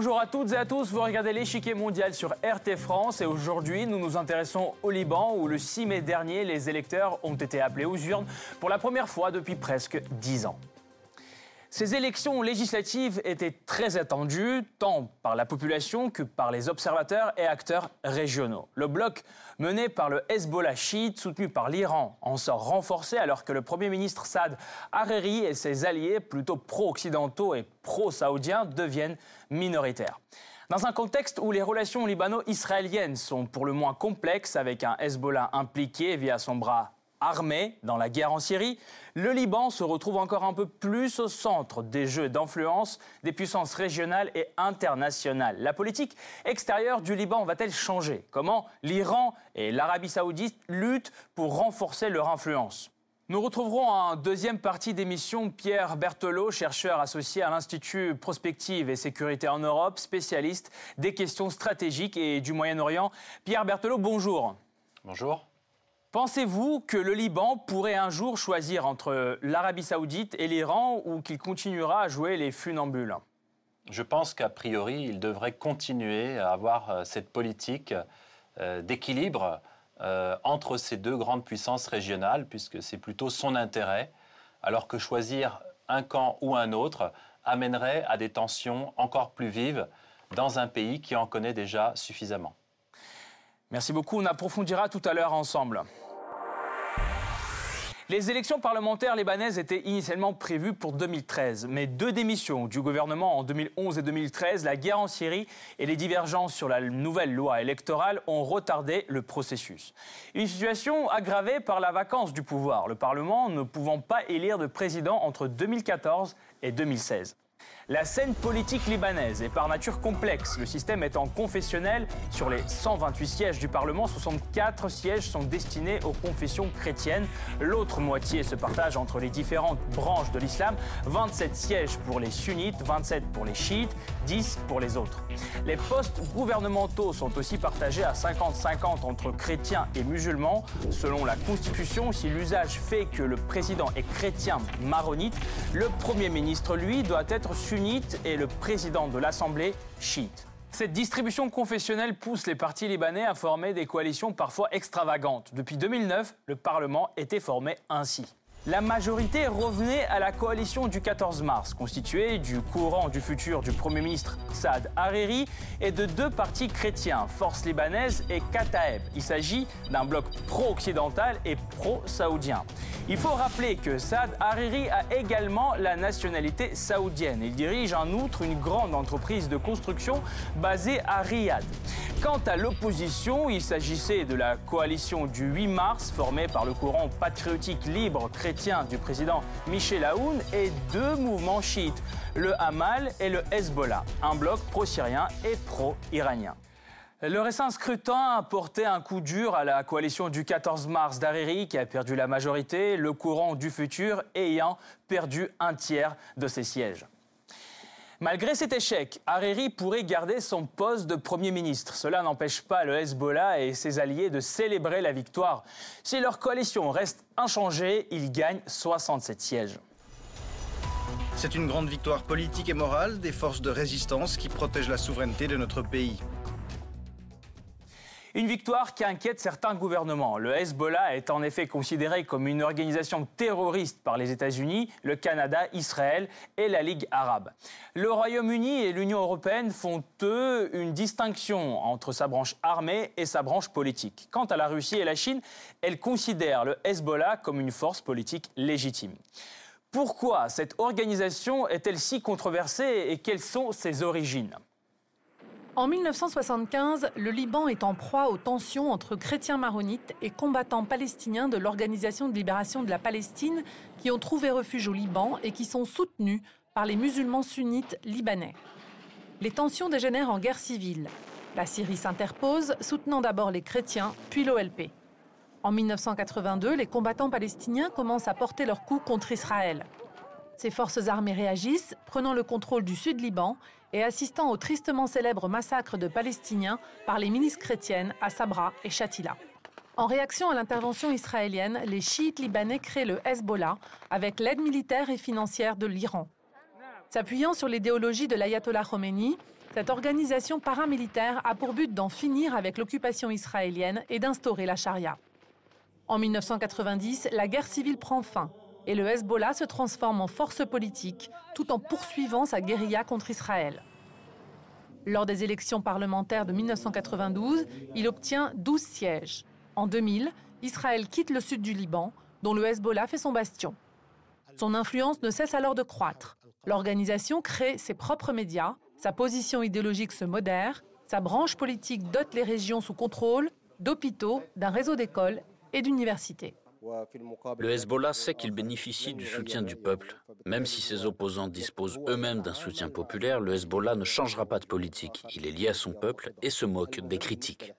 Bonjour à toutes et à tous, vous regardez l'échiquier mondial sur RT France et aujourd'hui nous nous intéressons au Liban où le 6 mai dernier les électeurs ont été appelés aux urnes pour la première fois depuis presque 10 ans. Ces élections législatives étaient très attendues, tant par la population que par les observateurs et acteurs régionaux. Le bloc mené par le Hezbollah chiite, soutenu par l'Iran, en sort renforcé alors que le Premier ministre Saad Hariri et ses alliés, plutôt pro-occidentaux et pro-saoudiens, deviennent minoritaires. Dans un contexte où les relations libano-israéliennes sont pour le moins complexes, avec un Hezbollah impliqué via son bras armé dans la guerre en Syrie, le Liban se retrouve encore un peu plus au centre des jeux d'influence des puissances régionales et internationales. La politique extérieure du Liban va-t-elle changer? Comment l'Iran et l'Arabie saoudite luttent pour renforcer leur influence? Nous retrouverons en deuxième partie d'émission Pierre Berthelot, chercheur associé à l'Institut Prospective et Sécurité en Europe, spécialiste des questions stratégiques et du Moyen-Orient. Pierre Berthelot, bonjour. Bonjour. Pensez-vous que le Liban pourrait un jour choisir entre l'Arabie saoudite et l'Iran ou qu'il continuera à jouer les funambules? Je pense qu'a priori, il devrait continuer à avoir euh, cette politique euh, d'équilibre euh, entre ces deux grandes puissances régionales, puisque c'est plutôt son intérêt, alors que choisir un camp ou un autre amènerait à des tensions encore plus vives dans un pays qui en connaît déjà suffisamment. Merci beaucoup. On approfondira tout à l'heure ensemble. Les élections parlementaires libanaises étaient initialement prévues pour 2013, mais deux démissions du gouvernement en 2011 et 2013, la guerre en Syrie et les divergences sur la nouvelle loi électorale ont retardé le processus. Une situation aggravée par la vacance du pouvoir, le Parlement ne pouvant pas élire de président entre 2014 et 2016. La scène politique libanaise est par nature complexe, le système étant confessionnel. Sur les 128 sièges du Parlement, 64 sièges sont destinés aux confessions chrétiennes. L'autre moitié se partage entre les différentes branches de l'islam. 27 sièges pour les sunnites, 27 pour les chiites, 10 pour les autres. Les postes gouvernementaux sont aussi partagés à 50-50 entre chrétiens et musulmans. Selon la Constitution, si l'usage fait que le président est chrétien maronite, le Premier ministre, lui, doit être et le président de l'Assemblée chiite. Cette distribution confessionnelle pousse les partis libanais à former des coalitions parfois extravagantes. Depuis 2009, le Parlement était formé ainsi. La majorité revenait à la coalition du 14 mars, constituée du courant du futur du Premier ministre Saad Hariri et de deux partis chrétiens, Force libanaise et Kataeb. Il s'agit d'un bloc pro-occidental et pro-saoudien. Il faut rappeler que Saad Hariri a également la nationalité saoudienne. Il dirige en outre une grande entreprise de construction basée à Riyad. Quant à l'opposition, il s'agissait de la coalition du 8 mars formée par le courant patriotique libre chrétien du président Michel Aoun et deux mouvements chiites, le Hamal et le Hezbollah, un bloc pro-syrien et pro-iranien. Le récent scrutin a porté un coup dur à la coalition du 14 mars d'Hariri qui a perdu la majorité, le courant du futur ayant perdu un tiers de ses sièges. Malgré cet échec, Hariri pourrait garder son poste de Premier ministre. Cela n'empêche pas le Hezbollah et ses alliés de célébrer la victoire. Si leur coalition reste inchangée, ils gagnent 67 sièges. C'est une grande victoire politique et morale des forces de résistance qui protègent la souveraineté de notre pays. Une victoire qui inquiète certains gouvernements. Le Hezbollah est en effet considéré comme une organisation terroriste par les États-Unis, le Canada, Israël et la Ligue arabe. Le Royaume-Uni et l'Union européenne font, eux, une distinction entre sa branche armée et sa branche politique. Quant à la Russie et la Chine, elles considèrent le Hezbollah comme une force politique légitime. Pourquoi cette organisation est-elle si controversée et quelles sont ses origines? En 1975, le Liban est en proie aux tensions entre chrétiens maronites et combattants palestiniens de l'Organisation de libération de la Palestine qui ont trouvé refuge au Liban et qui sont soutenus par les musulmans sunnites libanais. Les tensions dégénèrent en guerre civile. La Syrie s'interpose, soutenant d'abord les chrétiens, puis l'OLP. En 1982, les combattants palestiniens commencent à porter leur coup contre Israël. Ces forces armées réagissent, prenant le contrôle du sud Liban et assistant au tristement célèbre massacre de Palestiniens par les milices chrétiennes à Sabra et Shatila. En réaction à l'intervention israélienne, les chiites libanais créent le Hezbollah avec l'aide militaire et financière de l'Iran. S'appuyant sur l'idéologie de l'ayatollah Khomeini, Cette organisation paramilitaire a pour but d'en finir avec l'occupation israélienne et d'instaurer la charia. En 1990, la guerre civile prend fin et le Hezbollah se transforme en force politique tout en poursuivant sa guérilla contre Israël. Lors des élections parlementaires de 1992, il obtient 12 sièges. En 2000, Israël quitte le sud du Liban, dont le Hezbollah fait son bastion. Son influence ne cesse alors de croître. L'organisation crée ses propres médias, sa position idéologique se modère, sa branche politique dote les régions sous contrôle d'hôpitaux, d'un réseau d'écoles et d'universités. Le Hezbollah sait qu'il bénéficie du soutien du peuple. Même si ses opposants disposent eux-mêmes d'un soutien populaire, le Hezbollah ne changera pas de politique. Il est lié à son peuple et se moque des critiques.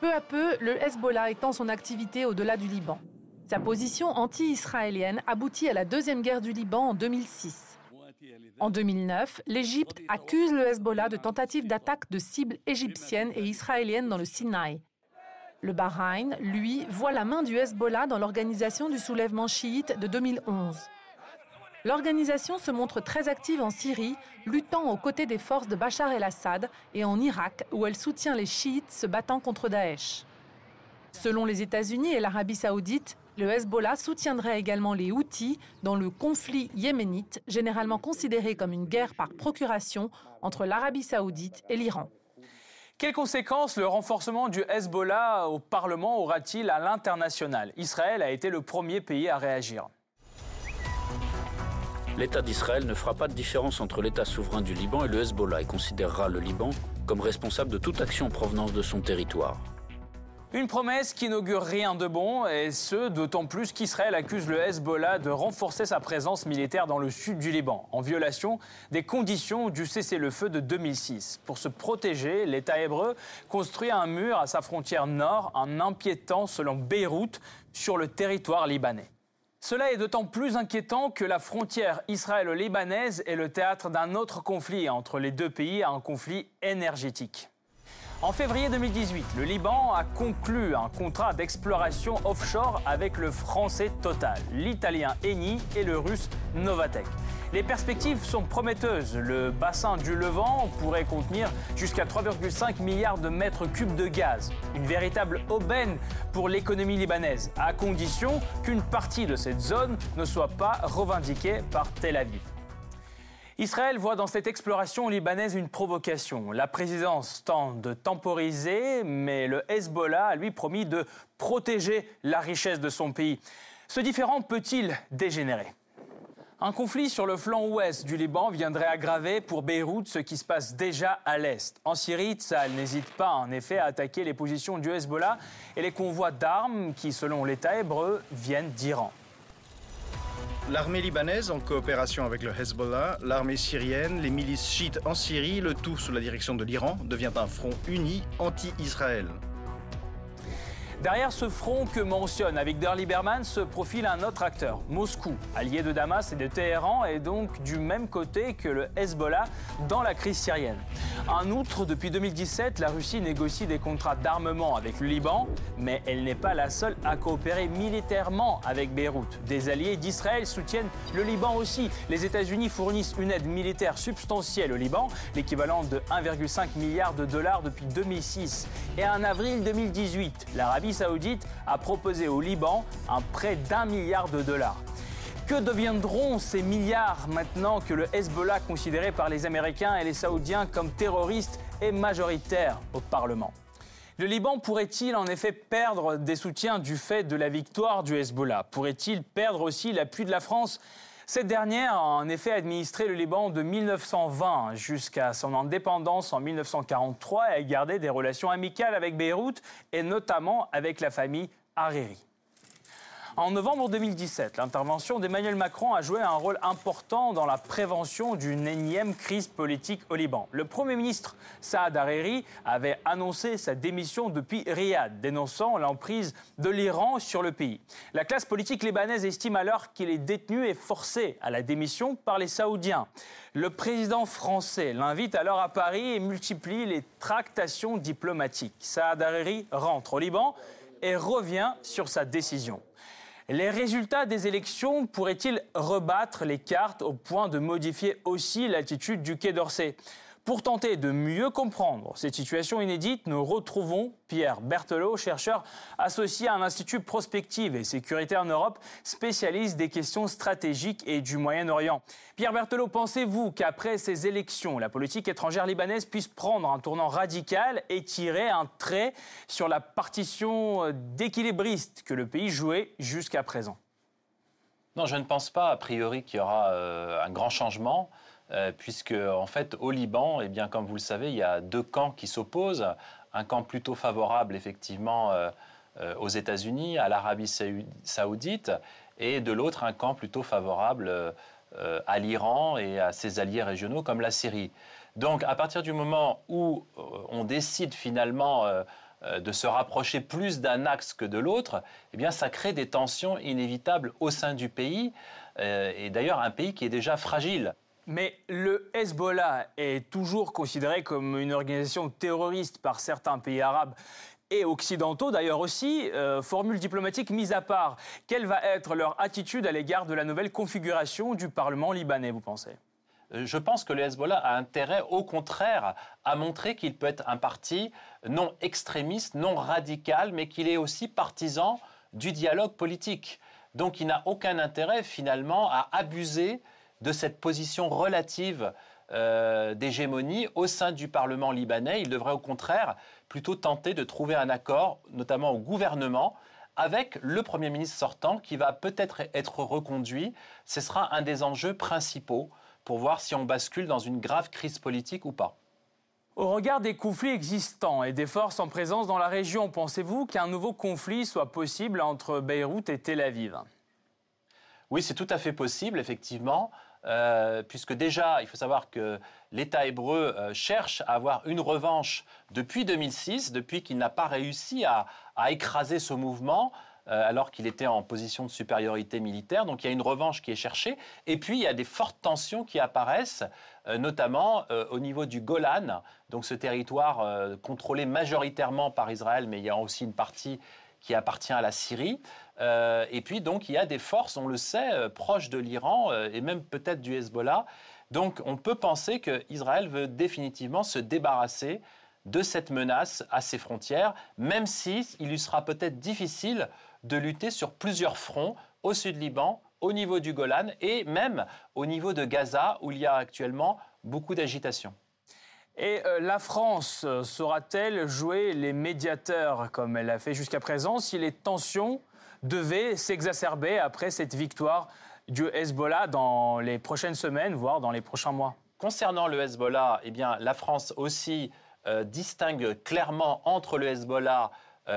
Peu à peu, le Hezbollah étend son activité au-delà du Liban. Sa position anti-israélienne aboutit à la deuxième guerre du Liban en 2006. En 2009, l'Égypte accuse le Hezbollah de tentatives d'attaque de cibles égyptiennes et israéliennes dans le Sinaï. Le Bahreïn, lui, voit la main du Hezbollah dans l'organisation du soulèvement chiite de 2011. L'organisation se montre très active en Syrie, luttant aux côtés des forces de Bachar el-Assad et en Irak, où elle soutient les chiites se battant contre Daesh. Selon les États-Unis et l'Arabie saoudite, le Hezbollah soutiendrait également les Houthis dans le conflit yéménite, généralement considéré comme une guerre par procuration entre l'Arabie saoudite et l'Iran. Quelles conséquences le renforcement du Hezbollah au Parlement aura-t-il à l'international? Israël a été le premier pays à réagir. L'État d'Israël ne fera pas de différence entre l'État souverain du Liban et le Hezbollah et considérera le Liban comme responsable de toute action en provenance de son territoire. Une promesse qui n'augure rien de bon, et ce, d'autant plus qu'Israël accuse le Hezbollah de renforcer sa présence militaire dans le sud du Liban, en violation des conditions du cessez-le-feu de 2006. Pour se protéger, l'État hébreu construit un mur à sa frontière nord en empiétant, selon Beyrouth, sur le territoire libanais. Cela est d'autant plus inquiétant que la frontière israélo-libanaise est le théâtre d'un autre conflit entre les deux pays, un conflit énergétique. En février 2018, le Liban a conclu un contrat d'exploration offshore avec le français Total, l'italien Eni et le russe Novatek. Les perspectives sont prometteuses. Le bassin du Levant pourrait contenir jusqu'à 3,5 milliards de mètres cubes de gaz. Une véritable aubaine pour l'économie libanaise, à condition qu'une partie de cette zone ne soit pas revendiquée par Tel Aviv. Israël voit dans cette exploration libanaise une provocation. La présidence tente de temporiser, mais le Hezbollah a lui promis de protéger la richesse de son pays. Ce différent peut-il dégénérer? Un conflit sur le flanc ouest du Liban viendrait aggraver pour Beyrouth ce qui se passe déjà à l'est. En Syrie, Tsahal n'hésite pas en effet à attaquer les positions du Hezbollah et les convois d'armes qui, selon l'État hébreu, viennent d'Iran. L'armée libanaise en coopération avec le Hezbollah, l'armée syrienne, les milices chiites en Syrie, le tout sous la direction de l'Iran, devient un front uni anti-Israël. Derrière ce front que mentionne Avigdor Lieberman se profile un autre acteur, Moscou, allié de Damas et de Téhéran, et donc du même côté que le Hezbollah dans la crise syrienne. En outre, depuis 2017, la Russie négocie des contrats d'armement avec le Liban, mais elle n'est pas la seule à coopérer militairement avec Beyrouth. Des alliés d'Israël soutiennent le Liban aussi. Les États-Unis fournissent une aide militaire substantielle au Liban, l'équivalent de 1,5 milliard de dollars depuis 2006. Et en avril 2018, l'Arabie saoudite a proposé au Liban un prêt d'un milliard de dollars. Que deviendront ces milliards maintenant que le Hezbollah, considéré par les Américains et les Saoudiens comme terroriste, est majoritaire au Parlement? Le Liban pourrait-il en effet perdre des soutiens du fait de la victoire du Hezbollah? Pourrait-il perdre aussi l'appui de la France cette dernière a en effet administré le Liban de 1920 jusqu'à son indépendance en 1943 et a gardé des relations amicales avec Beyrouth et notamment avec la famille Hariri. En novembre 2017, l'intervention d'Emmanuel Macron a joué un rôle important dans la prévention d'une énième crise politique au Liban. Le Premier ministre Saad Hariri avait annoncé sa démission depuis Riyad, dénonçant l'emprise de l'Iran sur le pays. La classe politique libanaise estime alors qu'il est détenu et forcé à la démission par les Saoudiens. Le président français l'invite alors à Paris et multiplie les tractations diplomatiques. Saad Hariri rentre au Liban et revient sur sa décision. Les résultats des élections pourraient-ils rebattre les cartes au point de modifier aussi l'attitude du Quai d'Orsay? Pour tenter de mieux comprendre cette situation inédite, nous retrouvons Pierre Berthelot, chercheur associé à un institut prospective et sécuritaire en Europe, spécialiste des questions stratégiques et du Moyen-Orient. Pierre Berthelot, pensez-vous qu'après ces élections, la politique étrangère libanaise puisse prendre un tournant radical et tirer un trait sur la partition d'équilibriste que le pays jouait jusqu'à présent? Non, je ne pense pas a priori qu'il y aura euh, un grand changement. Euh, puisque en fait au Liban, eh bien comme vous le savez, il y a deux camps qui s'opposent. Un camp plutôt favorable effectivement euh, euh, aux États-Unis, à l'Arabie saoudite, et de l'autre un camp plutôt favorable à l'Iran et à ses alliés régionaux comme la Syrie. Donc à partir du moment où on décide finalement de se rapprocher plus d'un axe que de l'autre, eh bien ça crée des tensions inévitables au sein du pays, et d'ailleurs un pays qui est déjà fragile. Mais le Hezbollah est toujours considéré comme une organisation terroriste par certains pays arabes et occidentaux d'ailleurs aussi, euh, formule diplomatique mise à part. Quelle va être leur attitude à l'égard de la nouvelle configuration du Parlement libanais, vous pensez? Euh, je pense que le Hezbollah a intérêt, au contraire, à montrer qu'il peut être un parti non extrémiste, non radical, mais qu'il est aussi partisan du dialogue politique. Donc il n'a aucun intérêt, finalement, à abuser de cette position relative euh, d'hégémonie au sein du Parlement libanais. Il devrait au contraire plutôt tenter de trouver un accord, notamment au gouvernement, avec le Premier ministre sortant qui va peut-être être reconduit. Ce sera un des enjeux principaux pour voir si on bascule dans une grave crise politique ou pas. Au regard des conflits existants et des forces en présence dans la région, pensez-vous qu'un nouveau conflit soit possible entre Beyrouth et Tel Aviv? Oui, c'est tout à fait possible, effectivement. Euh, puisque déjà, il faut savoir que l'État hébreu euh, cherche à avoir une revanche depuis 2006, depuis qu'il n'a pas réussi à, écraser ce mouvement. Euh, alors qu'il était en position de supériorité militaire. Donc il y a une revanche qui est cherchée. Et puis il y a des fortes tensions qui apparaissent, notamment au niveau du Golan, donc ce territoire contrôlé majoritairement par Israël, mais il y a aussi une partie qui appartient à la Syrie. Euh, et puis, donc, il y a des forces, on le sait, euh, proches de l'Iran euh, et même peut-être du Hezbollah. Donc, on peut penser qu'Israël veut définitivement se débarrasser de cette menace à ses frontières, même s'il lui sera peut-être difficile de lutter sur plusieurs fronts au sud Liban, au niveau du Golan et même au niveau de Gaza, où il y a actuellement beaucoup d'agitation. Et la France saura-t-elle jouer les médiateurs comme elle l'a fait jusqu'à présent si les tensions devaient s'exacerber après cette victoire du Hezbollah dans les prochaines semaines, voire dans les prochains mois Concernant le Hezbollah, eh bien, la France aussi euh, distingue clairement entre le Hezbollah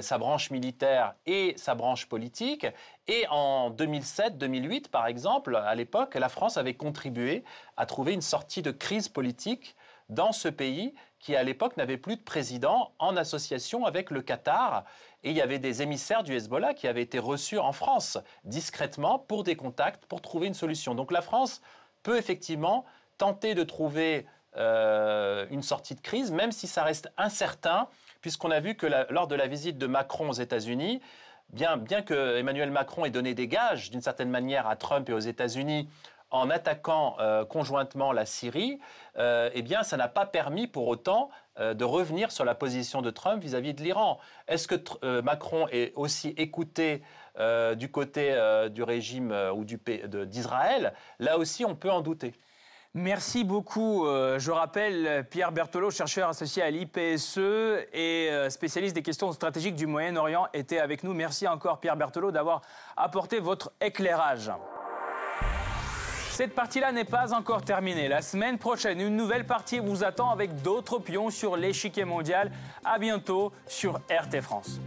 sa branche militaire et sa branche politique. Et en 2007-2008, par exemple, à l'époque, la France avait contribué à trouver une sortie de crise politique dans ce pays qui, à l'époque, n'avait plus de président en association avec le Qatar. Et il y avait des émissaires du Hezbollah qui avaient été reçus en France discrètement pour des contacts, pour trouver une solution. Donc la France peut effectivement tenter de trouver euh, une sortie de crise, même si ça reste incertain, puisqu'on a vu que lors de la visite de Macron aux États-Unis, bien, bien que Emmanuel Macron ait donné des gages d'une certaine manière à Trump et aux États-Unis en attaquant euh, conjointement la Syrie, euh, eh bien, ça n'a pas permis pour autant euh, de revenir sur la position de Trump vis-à-vis de l'Iran. Est-ce que Macron est aussi écouté du côté du régime ou d'Israël Là aussi, on peut en douter. Merci beaucoup. je rappelle, Pierre Berthelot, chercheur associé à l'IPSE et spécialiste des questions stratégiques du Moyen-Orient, était avec nous. Merci encore, Pierre Berthelot, d'avoir apporté votre éclairage. Cette partie-là n'est pas encore terminée. La semaine prochaine, une nouvelle partie vous attend avec d'autres pions sur l'échiquier mondial. À bientôt sur RT France.